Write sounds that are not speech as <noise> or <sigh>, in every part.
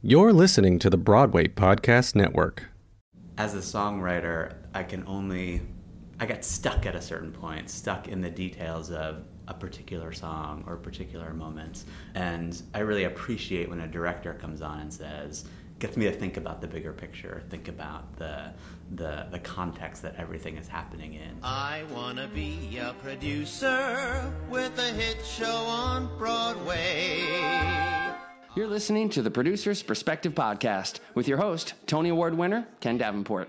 You're listening to the Broadway Podcast Network. As a songwriter, I can only I got stuck at a certain point, stuck in the details of a particular song or particular moments. And I really appreciate when a director comes on and says, gets me to think about the bigger picture, think about the the the context that everything is happening in. I wanna be a producer with a hit show on Broadway. You're listening to the Producer's Perspective Podcast with your host, Tony Award winner, Ken Davenport.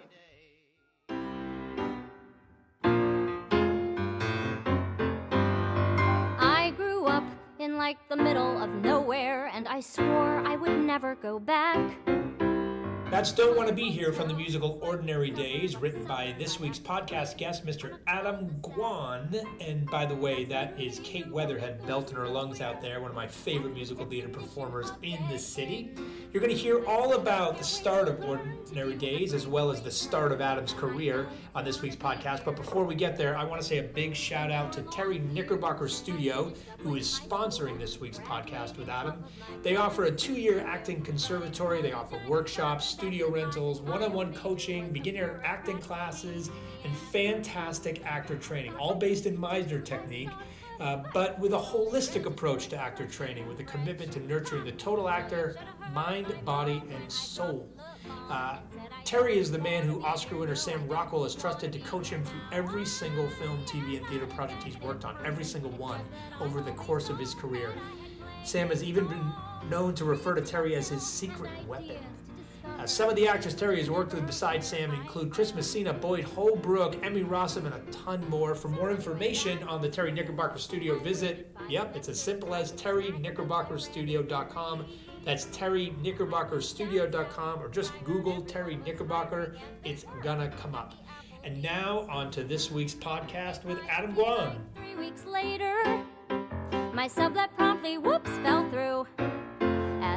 I grew up in like the middle of nowhere, and I swore I would never go back. That's Don't Want to Be Here from the musical Ordinary Days, written by this week's podcast guest, Mr. Adam Gwon. And by the way, that is Kate Weatherhead belting her lungs out there, one of my favorite musical theater performers in the city. You're going to hear all about the start of Ordinary Days as well as the start of Adam's career on this week's podcast. But before we get there, I want to say a big shout out to Terry Knickerbocker Studio, who is sponsoring this week's podcast with Adam. They offer a two year acting conservatory, they offer workshops, studio rentals, one on one coaching, beginner acting classes, and fantastic actor training, all based in Meisner technique. Uh, but with a holistic approach to actor training, with a commitment to nurturing the total actor, mind, body, and soul. Uh, Terry is the man who Oscar winner Sam Rockwell has trusted to coach him through every single film, TV, and theater project he's worked on, every single one over the course of his career. Sam has even been known to refer to Terry as his secret weapon. Uh, some of the actors Terry has worked with besides Sam include Chris Messina, Boyd Holbrook, Emmy Rossum, and a ton more. For more information on the Terry Knickerbocker Studio, visit, yep, it's as simple as terryknickerbockerstudio.com. That's terryknickerbockerstudio.com or just Google Terry Knickerbocker. It's gonna come up. And now on to this week's podcast with Adam Gwon. Three weeks later, my sublet promptly, whoops, fell through.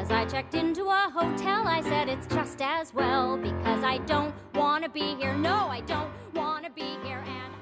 As I checked into a hotel, I said it's just as well because I don't want to be here. No, I don't want to be here. And.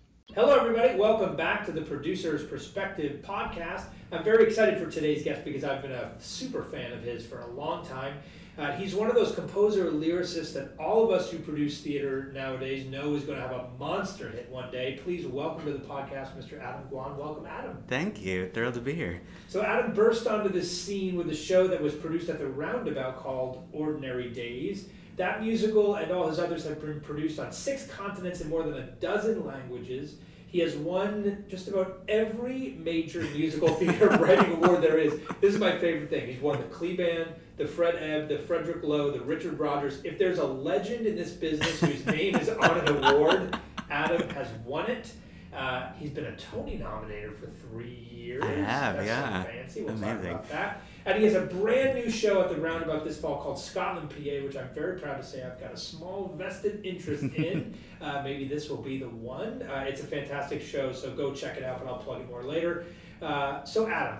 Hello, everybody. Welcome back to the Producer's Perspective podcast. I'm very excited for today's guest because I've been a super fan of his for a long time. Uh, he's one of those composer lyricists that all of us who produce theater nowadays know is going to have a monster hit one day. Please welcome to the podcast, Mr. Adam Gwon. Welcome, Adam. Thank you. Thrilled to be here. So Adam burst onto the scene with a show that was produced at the Roundabout called Ordinary Days. That musical and all his others have been produced on six continents in more than a dozen languages. He has won just about every major musical <laughs> theater writing award there is. This is my favorite thing. He's won the Kleban, the Fred Ebb, the Frederick Loewe, the Richard Rodgers. If there's a legend in this business whose name is on an award, Adam has won it. Uh, he's been a Tony nominator for three years. I have, That's yeah. So fancy. We'll Amazing. talk about that. And he has a brand new show at the Roundabout this fall called Scotland, PA, which I'm very proud to say I've got a small vested interest <laughs> in. uh, maybe this will be the one. Uh, it's a fantastic show, so go check it out. But I'll plug it more later. Uh, so, Adam,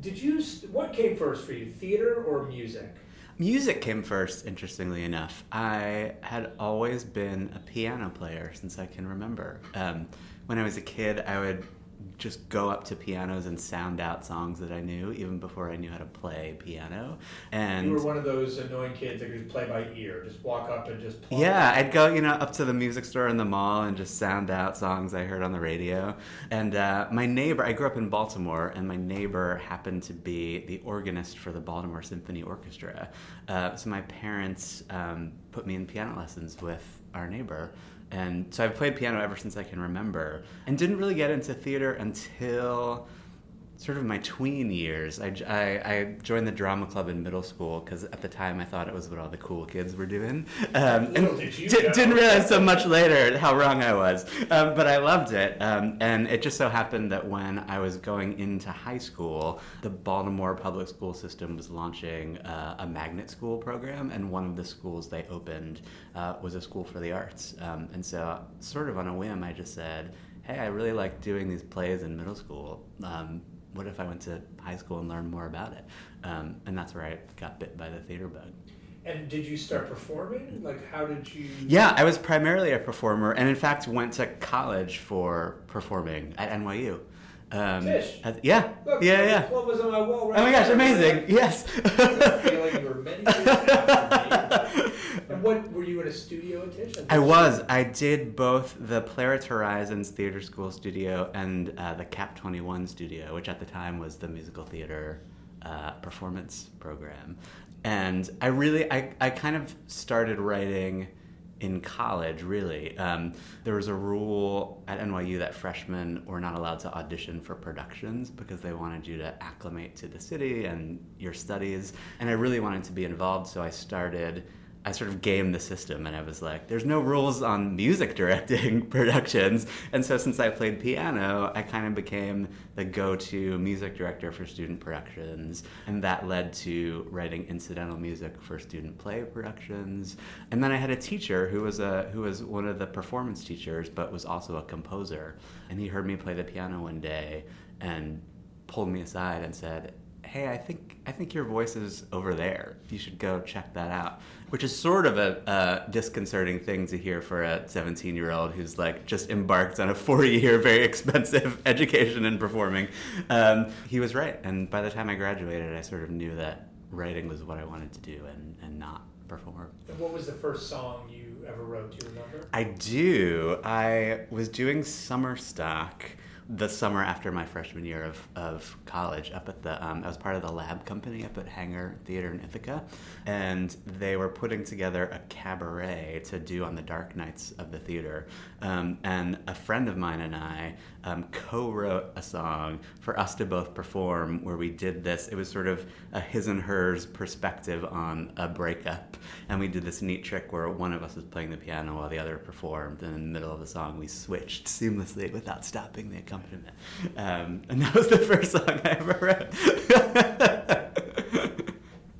did you? What came first for you, theater or music? Music came first, interestingly enough. I had always been a piano player since I can remember. Um, when I was a kid, I would just go up to pianos and sound out songs that I knew, even before I knew how to play piano. And You were one of those annoying kids that could play by ear, just walk up and just play. Yeah, I'd go, you know, up to the music store in the mall and just sound out songs I heard on the radio. And uh, my neighbor, I grew up in Baltimore, and my neighbor happened to be the organist for the Baltimore Symphony Orchestra. Uh, so my parents um, put me in piano lessons with our neighbor. And so I've played piano ever since I can remember, and didn't really get into theater until sort of my tween years. I, I, I joined the drama club in middle school because at the time I thought it was what all the cool kids were doing. Um, and did know. didn't realize so much later how wrong I was. Um, but I loved it. Um, and it just so happened that when I was going into high school, the Baltimore public school system was launching uh, a magnet school program. And one of the schools they opened uh, was a school for the arts. Um, and so, sort of on a whim, I just said, hey, I really like doing these plays in middle school. Um, what if I went to high school and learned more about it? Um, and that's where I got bit by the theater bug. And did you start performing? Like, how did you? Yeah, I was primarily a performer, and in fact went to college for performing at NYU. Um, Tisch. at- yeah, Look, yeah, yeah. club was on my wall right Oh my gosh, there. amazing! Yes. I have a feeling you were many years <laughs> after me. What were you in a studio at Tisch? I was. I did both the Playwrights Horizons Theater School studio and uh, the Cap 21 studio, which at the time was the musical theater uh, performance program. And I really, I, I kind of started writing in college, really. Um, there was a rule at NYU that freshmen were not allowed to audition for productions because they wanted you to acclimate to the city and your studies. And I really wanted to be involved, so I started. I sort of gamed the system and I was like, there's no rules on music directing <laughs> productions. And so since I played piano, I kind of became the go to music director for student productions. And that led to writing incidental music for student play productions. And then I had a teacher who was, a, who was one of the performance teachers, but was also a composer. And he heard me play the piano one day and pulled me aside and said, hey, I think I think your voice is over there. You should go check that out. Which is sort of a, disconcerting thing to hear for a 17 year old who's like just embarked on a four year, very expensive <laughs> education in performing. Um, he was right, and by the time I graduated, I sort of knew that writing was what I wanted to do and, and not perform. And what was the first song you ever wrote? Do you remember? I do. I was doing summer stock the summer after my freshman year of, of college up at the um, I was part of the lab company up at Hangar Theater in Ithaca and they were putting together a cabaret to do on the dark nights of the theater um, and a friend of mine and I um, co-wrote a song for us to both perform where we did this. It was sort of a his and hers perspective on a breakup. And we did this neat trick where one of us was playing the piano while the other performed. And in the middle of the song we switched seamlessly without stopping the accompaniment. Um, and that was the first song i ever wrote. <laughs>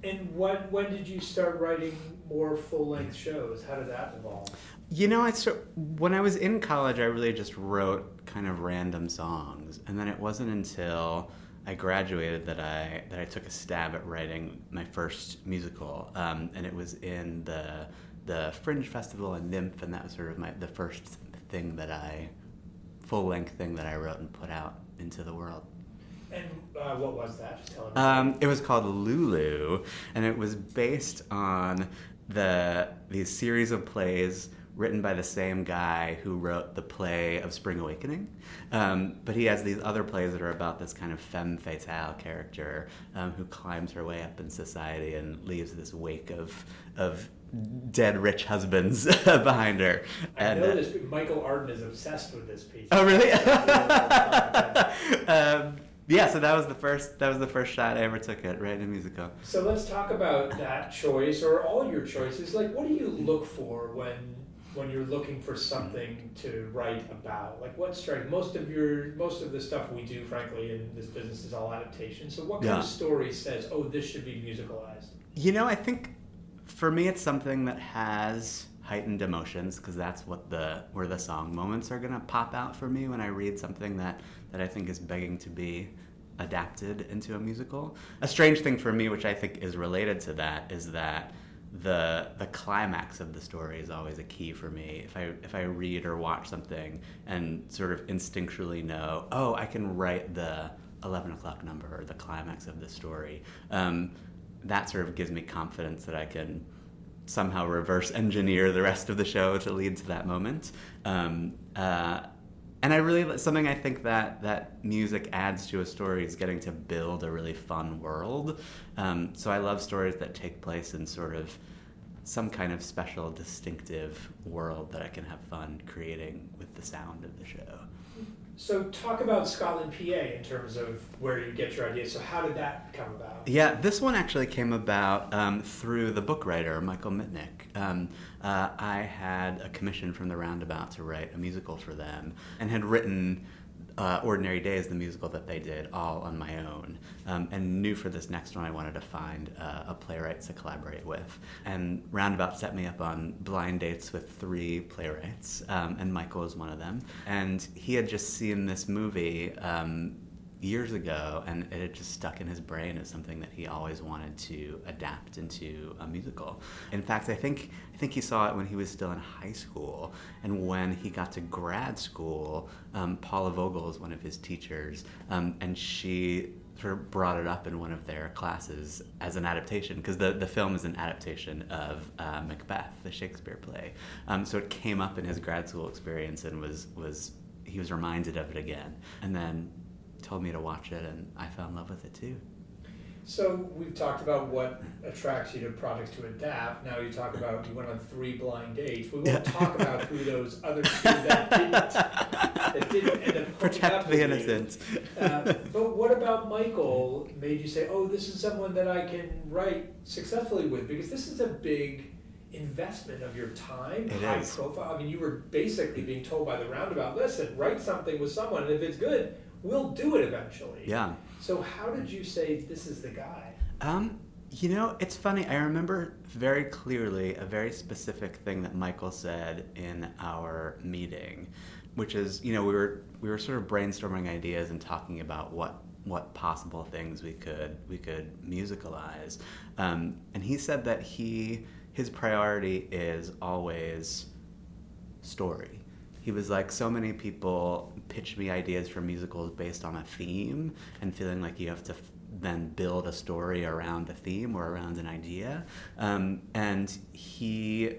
And when when did you start writing more full length shows? How did that evolve? You know, I so when I was in college, I really just wrote kind of random songs, and then it wasn't until I graduated that I that I took a stab at writing my first musical, um, and it was in the the Fringe Festival in Nymph, and that was sort of my the first thing that I full length thing that I wrote and put out into the world. And uh, what was that? Just tell. Um, it was called Lulu, and it was based on the these series of plays written by the same guy who wrote the play of Spring Awakening. Um, but he has these other plays that are about this kind of femme fatale character um, who climbs her way up in society and leaves this wake of of dead rich husbands <laughs> behind her. I And, know uh, this. Michael Arden is obsessed with this piece. Oh really? Yeah. <laughs> <laughs> um, yeah, so that was the first that was the first shot I ever took at writing a musical. So let's talk about that choice or all your choices. Like, what do you look for when when you're looking for something to write about? Like, what strike most of your most of the stuff we do, frankly, in this business is all adaptation. So, what kind Yeah. of story says, "Oh, this should be musicalized"? You know, I think for me it's something that has heightened emotions because that's what the where the song moments are gonna pop out for me when I read something that that I think is begging to be adapted into a musical. A strange thing for me, which I think is related to that, is that the the climax of the story is always a key for me. If I if I read or watch something and sort of instinctually know, oh, I can write the eleven o'clock number or the climax of the story. Um, that sort of gives me confidence that I can somehow reverse engineer the rest of the show to lead to that moment. Um, uh, and I really something I think that that music adds to a story is getting to build a really fun world. Um, so I love stories that take place in sort of some kind of special, distinctive world that I can have fun creating with the sound of the show. So talk about Scotland, PA, in terms of where you get your ideas. So how did that come about? Yeah, this one actually came about um, through the book writer Michael Mitnick. Um, uh, I had a commission from the Roundabout to write a musical for them, and had written uh, Ordinary Days, the musical that they did, all on my own, um, and knew for this next one I wanted to find uh, a playwright to collaborate with. And Roundabout set me up on blind dates with three playwrights, um, and Michael was one of them. And he had just seen this movie. Um, years ago, and it had just stuck in his brain as something that he always wanted to adapt into a musical. In fact, I think I think he saw it when he was still in high school, and when he got to grad school, um, Paula Vogel is one of his teachers, um, and she sort of brought it up in one of their classes as an adaptation because the, the film is an adaptation of uh, Macbeth, the Shakespeare play. Um, so it came up in his grad school experience and was was he was reminded of it again. And then told me to watch it, and I fell in love with it too. So we've talked about what attracts you to projects to adapt. Now you talk about you went on three blind dates. We won't talk <laughs> about who those other two that didn't that didn't end up protect the innocent. Uh, but what about Michael made you say, "Oh, this is someone that I can write successfully with"? Because this is a big investment of your time, it high is. profile. I mean, you were basically being told by the roundabout, "Listen, write something with someone, and if it's good, we'll do it eventually." Yeah. So how did you say this is the guy? Um, you know, it's funny. I remember very clearly a very specific thing that Michael said in our meeting, which is, you know, we were we were sort of brainstorming ideas and talking about what what possible things we could we could musicalize, um, and he said that he his priority is always story. He was like, so many people pitch me ideas for musicals based on a theme and feeling like you have to f- then build a story around a theme or around an idea. Um, and he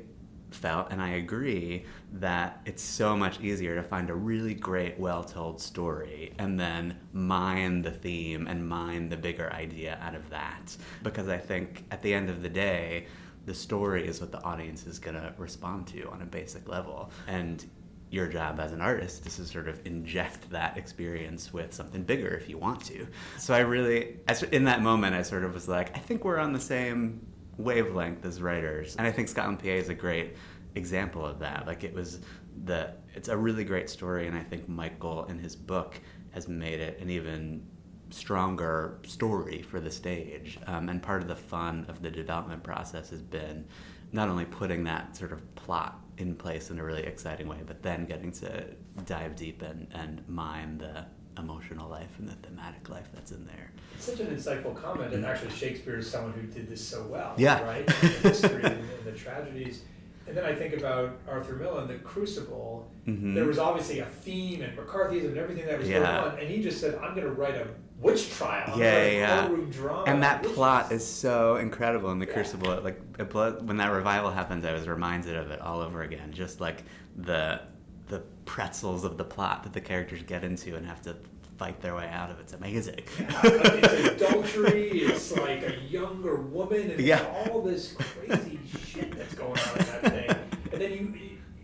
felt, and I agree, that it's so much easier to find a really great, well told story and then mine the theme and mine the bigger idea out of that. Because I think at the end of the day, the story is what the audience is going to respond to on a basic level. And your job as an artist is to sort of inject that experience with something bigger if you want to. So I really, in that moment, I sort of was like, I think we're on the same wavelength as writers, and I think Scotland PA is a great example of that. Like it was the, it's a really great story, and I think Michael in his book has made it an even stronger story for the stage. Um, and part of the fun of the development process has been not only putting that sort of plot in place in a really exciting way, but then getting to dive deep and, and mine the emotional life and the thematic life that's in there. It's such an insightful comment, and actually Shakespeare is someone who did this so well. Yeah. Right? The history and, and the tragedies. And then I think about Arthur Miller and the Crucible. Mhm. There was obviously a theme and McCarthyism and everything that was Yeah. going on, and he just said, "I'm going to write a witch trial. Yeah, a yeah. And that which plot is so incredible in the Yeah. Crucible. Like it when that revival happens, I was reminded of it all over again. Just like the the pretzels of the plot that the characters get into and have to fight their way out of. It's amazing. <laughs> Yeah, it's adultery. It's <laughs> like a younger woman, and Yeah. all this crazy shit that's going on in that thing. And then you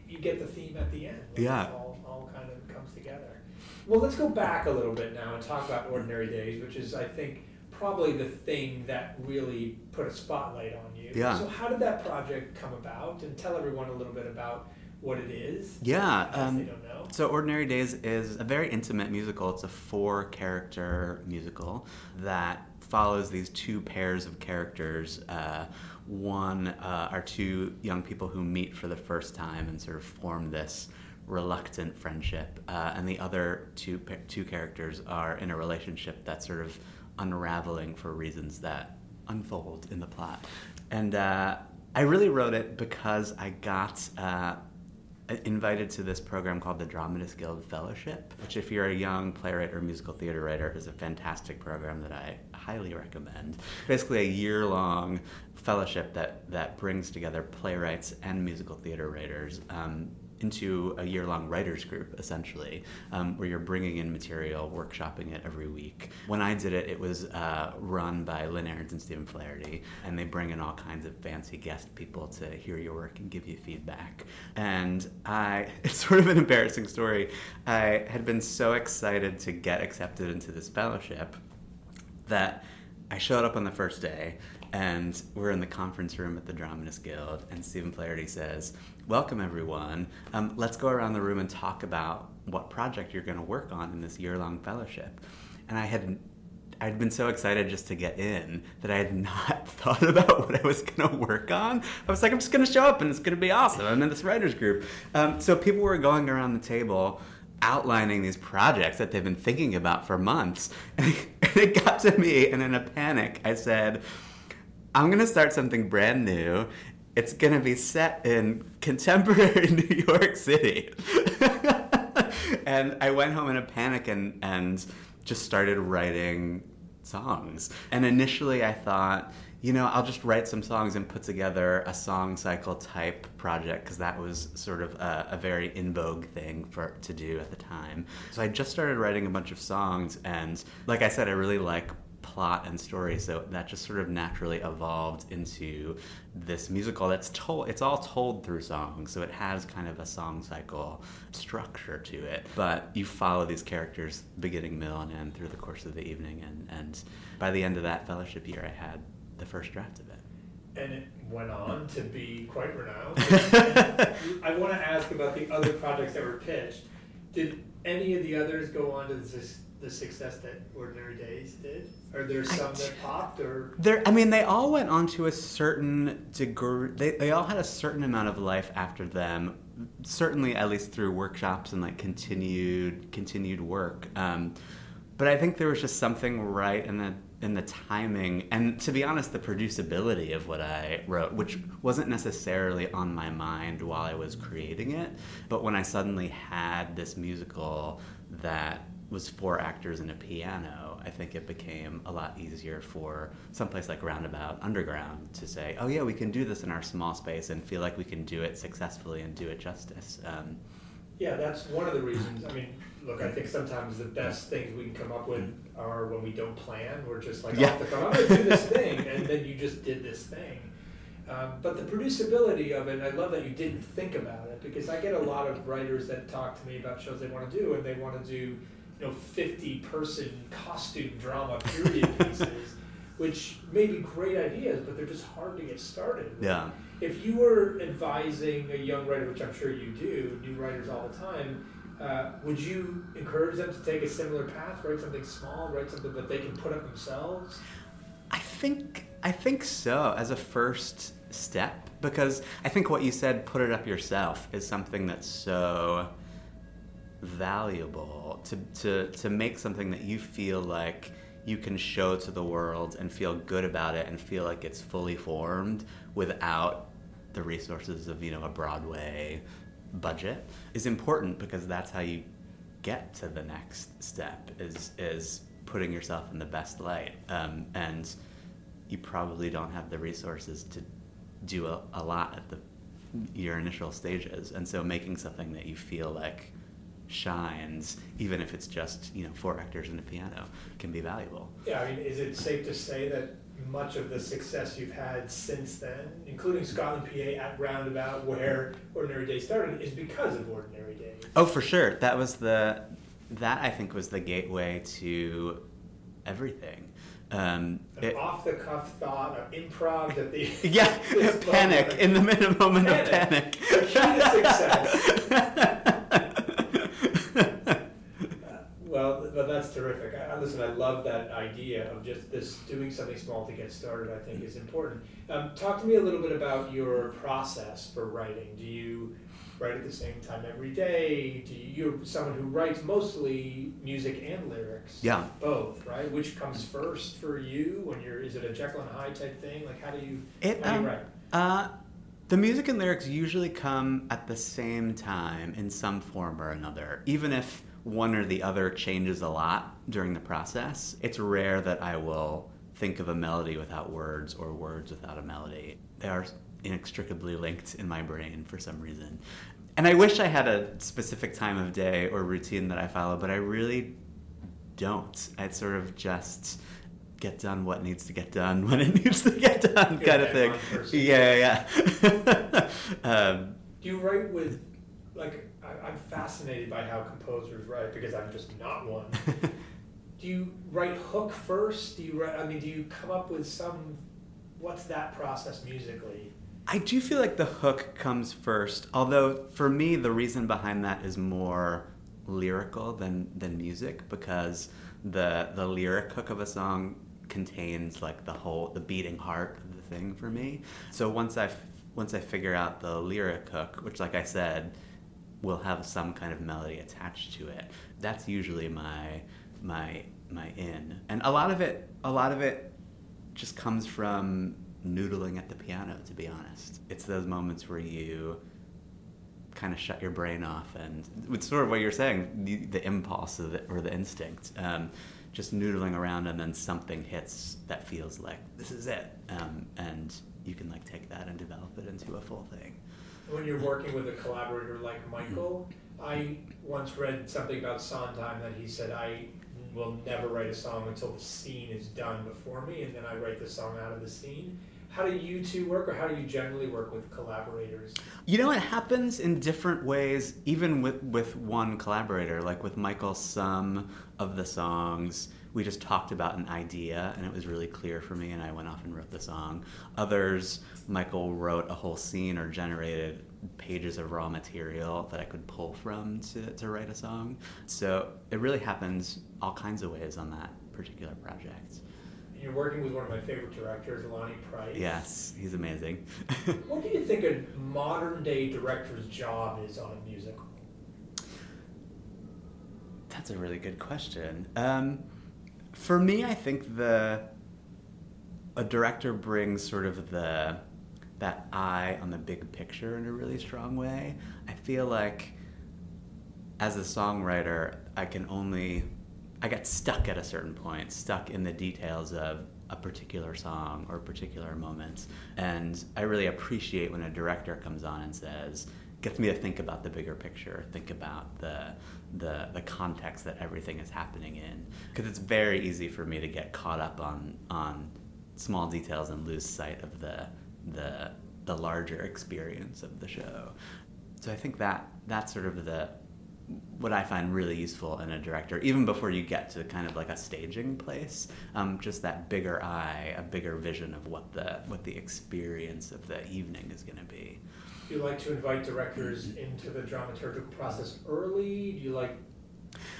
you, get the theme at the end. Yeah. It all, all kind of comes together. Well, let's go back a little bit now and talk about Ordinary Days, which is, I think, probably the thing that really put a spotlight on you. Yeah. So, how did that project come about? And tell everyone a little bit about what it is. Yeah, um, they don't know. So, Ordinary Days is a very intimate musical. It's a four character musical that follows these two pairs of characters. Uh, one uh, are two young people who meet for the first time and sort of form this reluctant friendship, uh, and the other two two characters are in a relationship that's sort of unraveling for reasons that unfold in the plot. And uh, I really wrote it because I got. Uh, invited to this program called the Dramatist Guild Fellowship, which, if you're a young playwright or musical theater writer, is a fantastic program that I highly recommend. Basically, a year long fellowship that, that brings together playwrights and musical theater writers. Um, into a year-long writers group essentially um, where you're bringing in material workshopping it every week when i did it it was uh, run by lynn ahrens and stephen flaherty and they bring in all kinds of fancy guest people to hear your work and give you feedback and i <laughs> it's sort of an embarrassing story i had been so excited to get accepted into this fellowship that I showed up on the first day and we're in the conference room at the Dramatist Guild, and Stephen Flaherty says, Welcome, everyone. Um, let's go around the room and talk about what project you're going to work on in this year long fellowship. And I had I'd been so excited just to get in that I had <laughs> not thought about what I was going to work on. I was like, I'm just going to show up and it's going to be awesome. I'm in this writers group. Um, so people were going around the table outlining these projects that they've been thinking about for months. <laughs> And it got to me, and in a panic, I said, I'm going to start something brand new. It's going to be set in <laughs> contemporary <laughs> New York City. and I went home in a panic and, and just started writing songs. And initially, I thought, you know, I'll just write some songs and put together a song cycle type project because that was sort of a, a, very in vogue thing for to do at the time. So I just started writing a bunch of songs, and like I said, I really like plot and story so that just sort of naturally evolved into this musical that's told it's all told through songs so it has kind of a song cycle structure to it but you follow these characters beginning middle and end through the course of the evening and and by the end of that fellowship year i had the first draft of it. And it went on to be quite renowned. <laughs> I want to ask about the other projects that were pitched. Did any of the others go on to the, the success that Ordinary Days did? Are there some that popped or? There, I mean, they all went on to a certain degree. They, they all had a certain amount of life after them. Certainly, at least through workshops and like continued continued work. Um, but I think there was just something right in the in the timing and to be honest the producibility of what i wrote which wasn't necessarily on my mind while i was creating it but when i suddenly had this musical that was four actors and a piano i think it became a lot easier for someplace like roundabout underground to say oh yeah we can do this in our small space and feel like we can do it successfully and do it justice. Um, yeah that's one of the reasons i mean look, I think sometimes the best things we can come up with are when we don't plan. We're just like, yeah. off the cuff, I'm going to do this thing, and then you just did this thing. Um, but the producibility of it, I love that you didn't think about it because I get a lot of writers that talk to me about shows they want to do, and they want to do, you know, 50 person costume drama period <laughs> pieces, which may be great ideas, but they're just hard to get started. Yeah. If you were advising a young writer, which I'm sure you do, new writers all the time, uh, would you encourage them to take a similar path, write something small, write something that they can put up themselves? I think I think so as a first step because I think what you said, put it up yourself, is something that's so valuable to, to, to make something that you feel like you can show to the world and feel good about it and feel like it's fully formed without the resources of you know a Broadway budget is important because that's how you get to the next step is is putting yourself in the best light. Um, and you probably don't have the resources to do a, a lot at the your initial stages. And so making something that you feel like shines even if it's just you know four actors and a piano can be valuable. Yeah i mean is it safe to say that much of the success you've had since then, including Scotland, PA, at Roundabout, where Ordinary Days started, is because of Ordinary Days. Oh, for sure. That was the that I think was the gateway to everything. Um, An off the cuff thought, of improv that the <laughs> yeah, <laughs> panic in the minute moment panic. of panic. The key to success. <laughs> but that's terrific. I, listen, I love that idea of just this doing something small to get started. I think is important. Um, talk to me a little bit about your process for writing. Do you write at the same time every day? Do you, you're someone who writes mostly music and lyrics? Yeah, both, right? Which comes first for you when you're? Is it a Jekyll and Hyde type thing? Like, how do you, it, how do you um, write? Uh, the music and lyrics usually come at the same time in some form or another, even if one or the other changes a lot during the process. It's rare that I will think of a melody without words or words without a melody. They are inextricably linked in my brain for some reason. and I wish I had a specific time of day or routine that I follow, but I really don't. I sort of just get done what needs to get done <laughs> when it needs to get done, kind of thing. Yeah, yeah. <laughs> um, Do you write with, like, I, I'm fascinated by how composers write because I'm just not one. <laughs> do you write hook first? Do you write, I mean, do you come up with some, what's that process musically? I do feel like the hook comes first, although for me the reason behind that is more lyrical than than music because the the lyric hook of a song contains like the whole the beating heart of the thing for me. So once I once I figure out the lyric hook, which like I said will have some kind of melody attached to it, that's usually my my my in. And a lot of it a lot of it just comes from noodling at the piano to be honest. It's those moments where you kind of shut your brain off and it's sort of what you're saying the, the impulse or the, or the instinct um, just noodling around and then something hits that feels like this is it um, and you can like take that and develop it into a full thing When you're working with a collaborator like Michael, I once read something about Sondheim that he said, I will never write a song until the scene is done before me, and then I write the song out of the scene. How do you two work, or how do you generally work with collaborators? You know, it happens in different ways, even with, with one collaborator. Like with Michael, some of the songs we just talked about an idea and it was really clear for me, and I went off and wrote the song. Others, Michael wrote a whole scene or generated pages of raw material that I could pull from to, to write a song. So it really happens all kinds of ways on that particular project. You're working with one of my favorite directors, Lonny Price. Yes, he's amazing. <laughs> What do you think a modern day director's job is on a musical? That's a really good question. Um, for me, I think the a director brings sort of the that eye on the big picture in a really strong way. I feel like as a songwriter, I can only I get stuck at a certain point, stuck in the details of a particular song or particular moments. And I really appreciate when a director comes on and says, gets me to think about the bigger picture, think about the the, the context that everything is happening in. Because it's very easy for me to get caught up on on small details and lose sight of the the the larger experience of the show. So I think that that's sort of the what I find really useful in a director, even before you get to kind of like a staging place, um, just that bigger eye, a bigger vision of what the what the experience of the evening is going to be. Do you like to invite directors into the dramaturgical process early? Do you like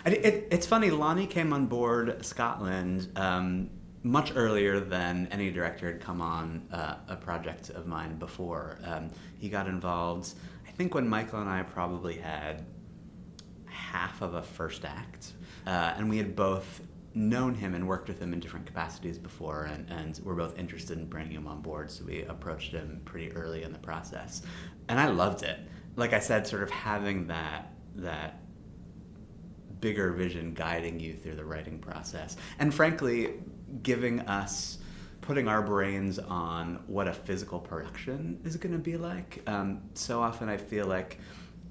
I, it, it's funny. Lonny came on board Scotland um, much earlier than any director had come on uh, a project of mine before. Um, he got involved, I think, when Michael and I probably had half of a first act, uh, and we had both known him and worked with him in different capacities before, and, and we're both interested in bringing him on board, so we approached him pretty early in the process, and I loved it. Like I said, sort of having that that bigger vision guiding you through the writing process. And frankly, giving us, putting our brains on what a physical production is going to be like. Um, so often I feel like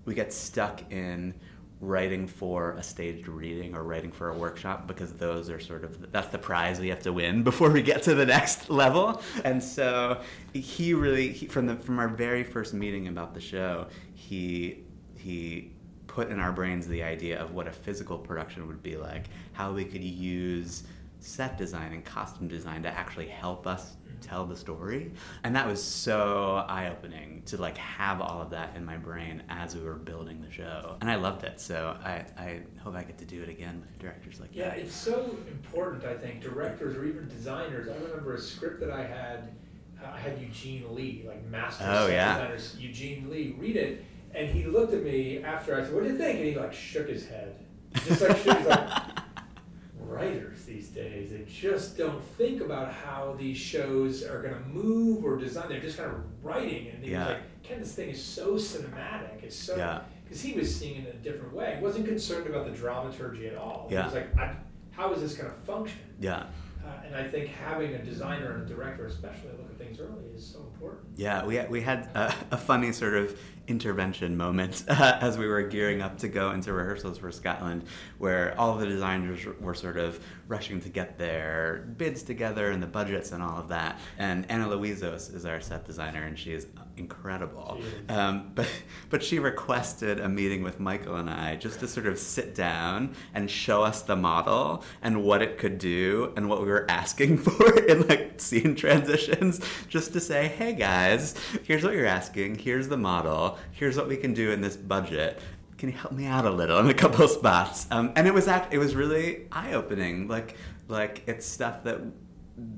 we get stuck in writing for a staged reading or writing for a workshop because those are sort of that's the prize we have to win <laughs> before we get to the next level. And so he really he, from the from our very first meeting about the show he he put in our brains the idea of what a physical production would be like, how we could use set design and costume design to actually help us tell the story. And that was so eye-opening to like have all of that in my brain as we were building the show. And I loved it. So I, I hope I get to do it again with directors like Yeah, that. it's so important, I think, directors or even designers. I remember a script that I had, uh, I had Eugene Lee, like master Oh, yeah. designers, Eugene Lee, read it, and he looked at me after I said, what do you think? And he like shook his head. Just like shook his like, writers these days, they just don't think about how these shows are going to move or design. They're just kind of writing. And Yeah. like, Ken, this thing is so cinematic. It's so, Yeah. because he was seeing it in a different way. He wasn't concerned about the dramaturgy at all. Yeah. He was like, I, how is this going to function? Yeah. Uh, and I think having a designer and a director, especially, look at things early is so important. Yeah, we had, we had a, a funny sort of intervention moment uh, <laughs> as we were gearing up to go into rehearsals for Scotland, where all the designers were sort of rushing to get their bids together and the budgets and all of that. And Anna Louizos is our set designer, and she is incredible. Um, <laughs> but but she requested a meeting with Michael and I just to sort of sit down and show us the model and what it could do and what we were asking <laughs> for in like scene transitions, just to say, hey guys, here's what you're asking, here's the model, here's what we can do in this budget. Can you help me out a little in a couple of spots? Um, and it was act- it was really eye opening. Like like it's stuff that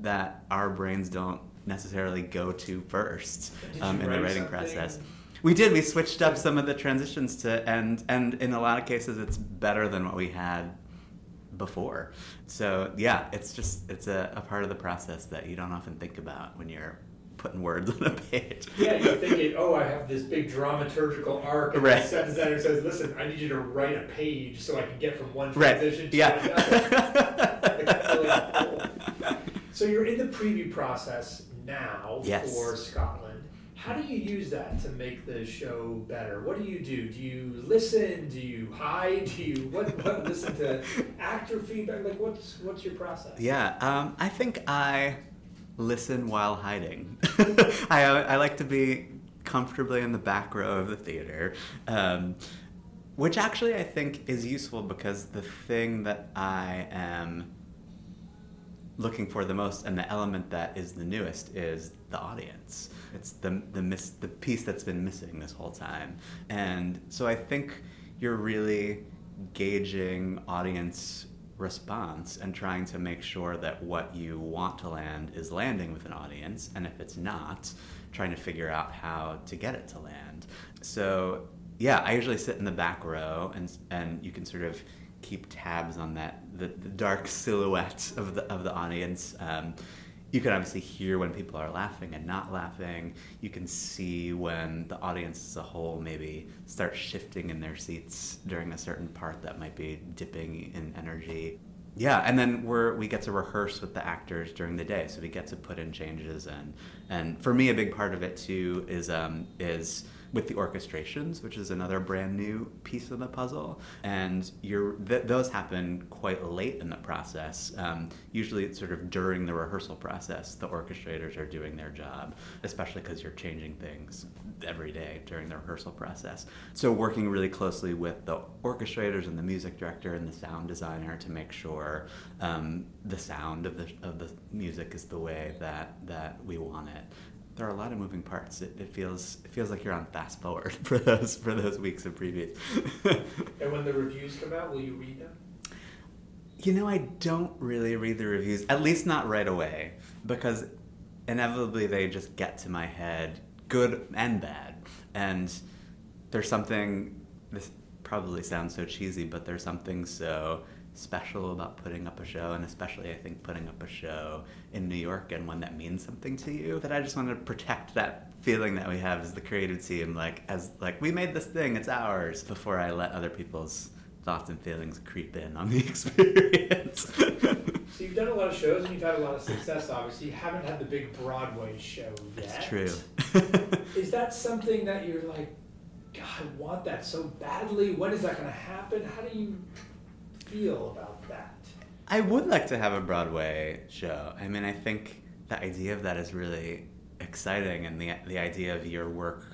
that our brains don't necessarily go to first um, in the writing something? process. We did. We switched up some of the transitions to, and and in a lot of cases, it's better than what we had before. So yeah, it's just it's a, a part of the process that you don't often think about when you're putting words <laughs> on a page. Yeah, you're thinking, oh, I have this big dramaturgical arc, and Right. the set designer says, listen, I need you to write a page so I can get from one Right. transition to Yeah. another. <laughs> Really cool. So you're in the preview process now Yes. for Scotland. How do you use that to make the show better? What do you do? Do you listen? Do you hide? Do you what? what <laughs> listen to actor feedback? Like what's what's your process? Yeah, um, I think I listen while hiding. <laughs> I, I like to be comfortably in the back row of the theater, um, which actually I think is useful because the thing that I am looking for the most and the element that is the newest is the audience. It's the the miss the piece that's been missing this whole time. And so I think you're really gauging audience response and trying to make sure that what you want to land is landing with an audience and if it's not trying to figure out how to get it to land. So yeah, I usually sit in the back row and and you can sort of keep tabs on that the, the dark <laughs> silhouette of the of the audience. Um, you can obviously hear when people are laughing and not laughing. You can see when the audience as a whole maybe starts shifting in their seats during a certain part that might be dipping in energy. Yeah, and then we're we get to rehearse with the actors during the day, so we get to put in changes and and for me a big part of it too is um, is with the orchestrations, which is another brand new piece of the puzzle, and you're th- those happen quite late in the process. Um, usually, it's sort of during the rehearsal process. The orchestrators are doing their job, especially because you're changing things every day during the rehearsal process. So, working really closely with the orchestrators and the music director and the sound designer to make sure um, the sound of the of the music is the way that that we want it there are a lot of moving parts. It, it feels it feels like you're on fast forward <laughs> for those for those weeks of previews. And when the reviews come out, will you read them? you know, I don't really read the reviews, at least not right away, because inevitably they just get to my head, good and bad. And there's something. This probably sounds so cheesy, but there's something so special about putting up a show, and especially I think putting up a show in New York and one that means something to you. That I just want to protect that feeling that we have as the creative team, like as like we made this thing, it's ours, before I let other people's thoughts and feelings creep in on the <laughs> experience. So you've done a lot of shows and you've had a lot of success. Obviously, you haven't had the big Broadway show yet. It's true. <laughs> Is that something that you're like, God, I want that so badly? When is that going to happen? How do you feel about that? I would like to have a Broadway show. I mean, I think the idea of that is really exciting, and the the idea of your work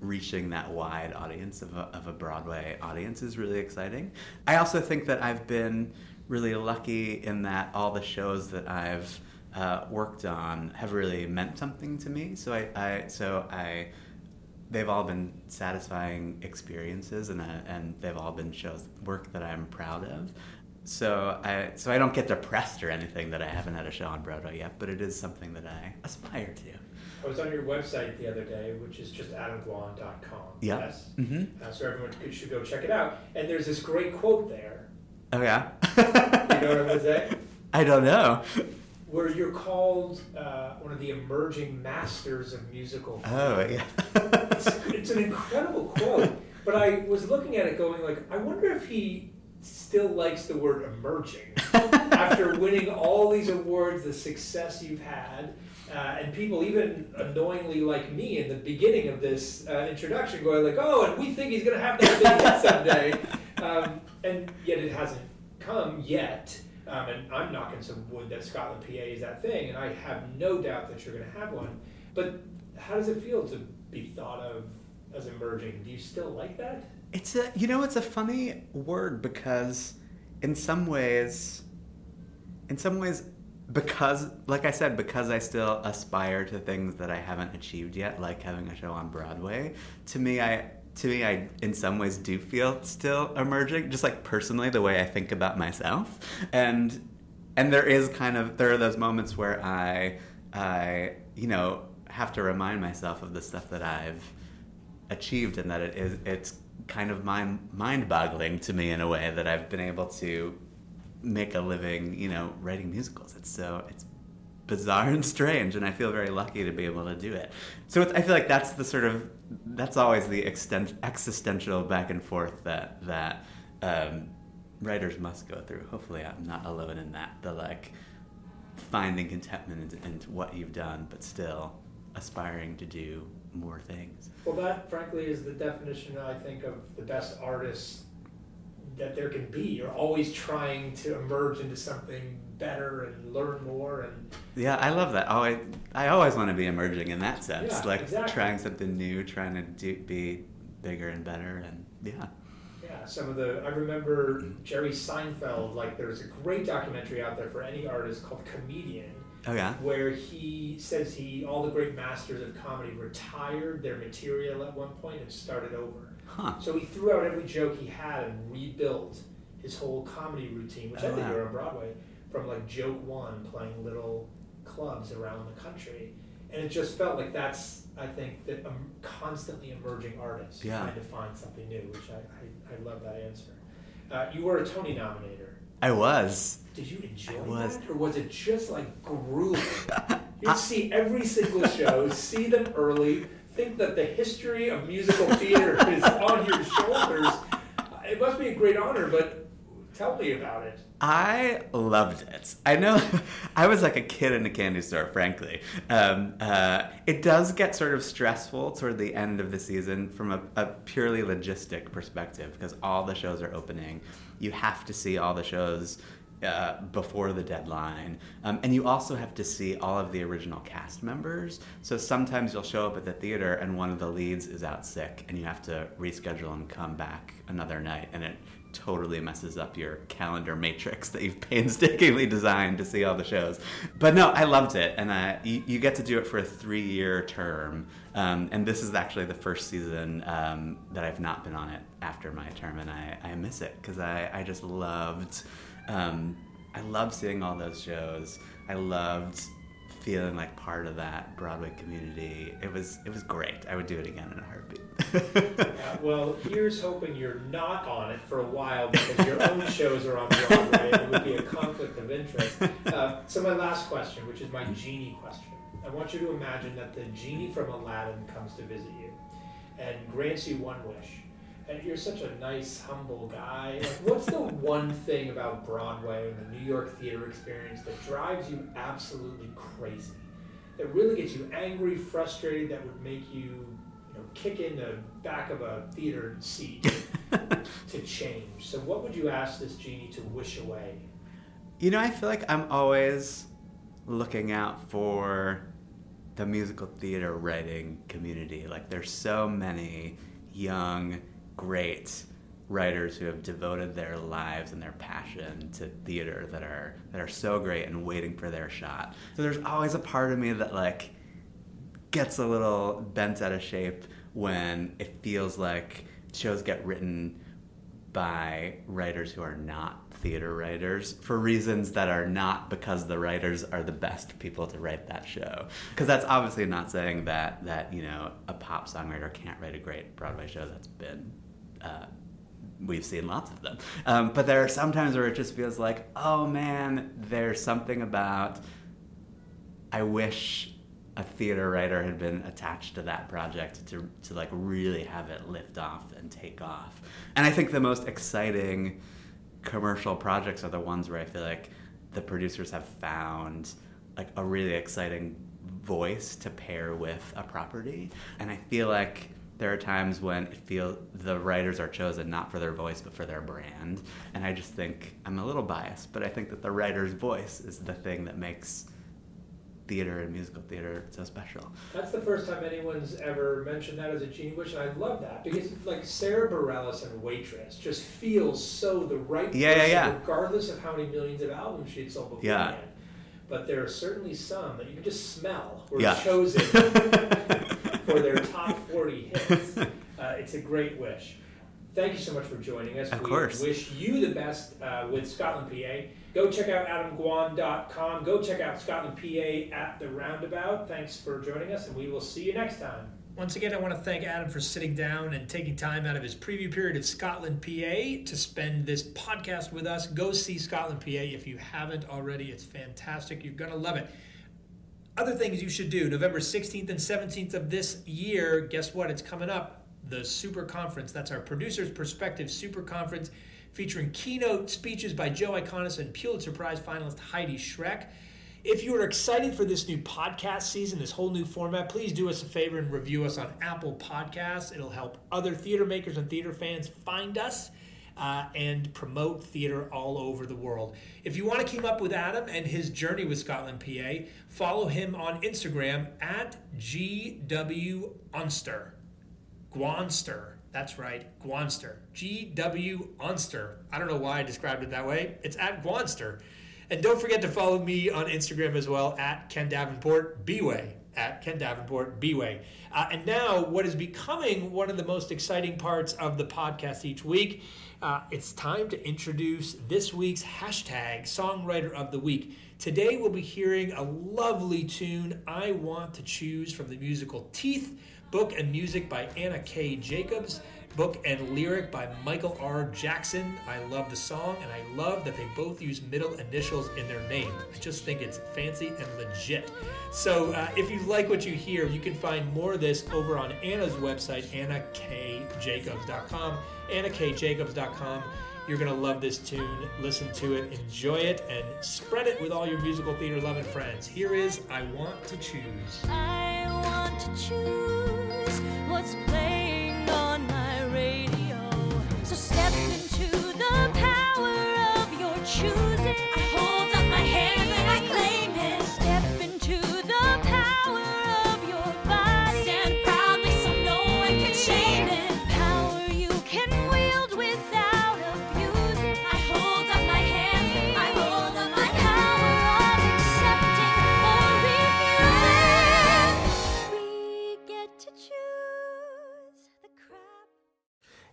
reaching that wide audience of a, of a Broadway audience is really exciting. I also think that I've been really lucky in that all the shows that I've uh, worked on have really meant something to me. So I, I so I they've all been satisfying experiences and, uh, and they've all been shows work that I'm proud of. So I so I don't get depressed or anything that I haven't had a show on Broadway yet, but it is something that I aspire to. I was on your website the other day, which is just adamgwon.com. Yeah. Yes. Mm-hmm. Uh, so everyone should go check it out. And there's this great quote there. Oh yeah. You know what I'm going to say? I don't know. Where you're called uh, one of the emerging masters of musical Oh yeah. it's, it's an incredible quote. But I was looking at it going like, I wonder if he still likes the word emerging <laughs> after winning all these awards, the success you've had. Uh, and people even annoyingly like me in the beginning of this uh, introduction going like, oh, and we think he's going to have that big hit someday. <laughs> Um, and yet it hasn't come yet. Um, and I'm knocking some wood that Scotland PA is that thing, and I have no doubt that you're going to have one. But how does it feel to be thought of as emerging? Do you still like that? It's a you know it's a funny word because in some ways in some ways because like I said because I still aspire to things that I haven't achieved yet like having a show on Broadway to me I to me I in some ways do feel still emerging just like personally the way I think about myself and and there is kind of there are those moments where I I you know have to remind myself of the stuff that I've achieved and that it is it's kind of mind mind boggling to me in a way that I've been able to make a living, you know, writing musicals. It's so it's bizarre and strange, and I feel very lucky to be able to do it. So I feel like that's the sort of that's always the extent, existential back and forth that that um, writers must go through. Hopefully, I'm not alone in that. The like finding contentment in, in what you've done, but still aspiring to do more things. Well, that frankly is the definition, I think, of the best artists that there can be. You're always trying to emerge into something better and learn more and Yeah, I love that. Oh, I, I always want to be emerging in that sense, Yeah, like exactly. trying something new, trying to do, be bigger and better, and yeah. yeah, some of the I remember Jerry Seinfeld, like there's a great documentary out there for any artist called Comedian Oh yeah. where he says he all the great masters of comedy retired their material at one point and started over. Huh. So he threw out every joke he had and rebuilt his whole comedy routine, which I oh, think wow. here on Broadway, from like joke one, playing little clubs around the country. And it just felt like that's, I think, that um, constantly emerging artists Yeah. trying to find something new, which I, I, I love that answer. Uh, you were a Tony nominator. I was. Did you enjoy I was. that, or was it just like grueling? <laughs> You'd see every single show, see them early, think that the history of musical theater is on your shoulders. It must be a great honor, but tell me about it. I loved it. I know <laughs> I was like a kid in a candy store, frankly. Um, uh, it does get sort of stressful toward the end of the season from a, a purely logistic perspective because all the shows are opening. You have to see all the shows uh, before the deadline. Um, and you also have to see all of the original cast members. So sometimes you'll show up at the theater and one of the leads is out sick and you have to reschedule and come back another night. And it totally messes up your calendar matrix <laughs> that you've painstakingly designed to see all the shows. But no, I loved it. And uh, you, you get to do it for a three year term. Um, and this is actually the first season um, that I've not been on it after my term. And I, I miss it because I, I just loved. Um, I loved seeing all those shows. I loved feeling like part of that Broadway community. It was it was great. I would do it again in a heartbeat. <laughs> Uh, well, here's hoping you're not on it for a while because your own shows are on Broadway it would be a conflict of interest. Uh, so, my last question, which is my genie question. I want you to imagine that the genie from Aladdin comes to visit you and grants you one wish. And you're such a nice, humble guy. Like, what's the <laughs> one thing about Broadway and the New York theater experience that drives you absolutely crazy? That really gets you angry, frustrated, that would make you you know, kick in the back of a theater seat <laughs> to change. So, what would you ask this genie to wish away? You know, I feel like I'm always looking out for the musical theater writing community. Like, there's so many young, great writers who have devoted their lives and their passion to theater that are that are so great and waiting for their shot. So there's always a part of me that like gets a little bent out of shape when it feels like shows get written by writers who are not theater writers for reasons that are not because the writers are the best people to write that show. Because that's obviously not saying that that you know a pop songwriter can't write a great Broadway show. That's been uh, we've seen lots of them. Um, but there are some times where it just feels like, oh man, there's something about I wish a theater writer had been attached to that project to, to like really have it lift off and take off. And I think the most exciting commercial projects are the ones where I feel like the producers have found like a really exciting voice to pair with a property. And I feel like there are times when it feels the writers are chosen not for their voice but for their brand. And I just think I'm a little biased, but I think that the writer's voice is the thing that makes theater and musical theater so special. That's the first time anyone's ever mentioned that as a genie wish, and I love that because like Sarah Bareilles and Waitress just feels so the right Yeah, yeah, person, yeah. regardless of how many millions of albums she had sold beforehand. Yeah. But there are certainly some that you can just smell were Yeah. chosen <laughs> for their <laughs> top 40 hits. Uh, it's a great wish. Thank you so much for joining us. Of we course. wish you the best uh, with Scotland PA. Go check out adamgwon.com. Go check out Scotland PA at the Roundabout. Thanks for joining us, and we will see you next time. Once again, I want to thank Adam for sitting down and taking time out of his preview period of Scotland PA to spend this podcast with us. Go see Scotland PA if you haven't already. It's fantastic. You're going to love it. Other things you should do November 16th and 17th of this year. Guess what? It's coming up. The Super Conference. That's our Producer's Perspective Super Conference featuring keynote speeches by Joe Iconis and Pulitzer Prize finalist Heidi Schreck. If you are excited for this new podcast season, this whole new format, please do us a favor and review us on Apple Podcasts. It'll help other theater makers and theater fans find us uh, and promote theater all over the world. If you want to keep up with Adam and his journey with Scotland PA, follow him on Instagram at GW Unster. Gwonster. That's right, Gwonster. G W Unster. I don't know why I described it that way. It's at Gwonster. And don't forget to follow me on Instagram as well at Ken Davenport Bway. At Ken Davenport Bway. Uh, and now, what is becoming one of the most exciting parts of the podcast each week, uh, it's time to introduce this week's hashtag Songwriter of the Week. Today, we'll be hearing a lovely tune, I Want to Choose, from the musical Teeth book and music by Anna K. Jacobs, book and lyric by Michael R. Jackson. I love the song, and I love that they both use middle initials in their name. I just think it's fancy and legit. So, uh, if you like what you hear, you can find more of this over on Anna's website, annakjacobs.com. annakjacobs.com. You're going to love this tune. Listen to it, enjoy it, and spread it with all your musical theater loving friends. Here is I Want to Choose. I want to choose what's. So step into the power of your choosing.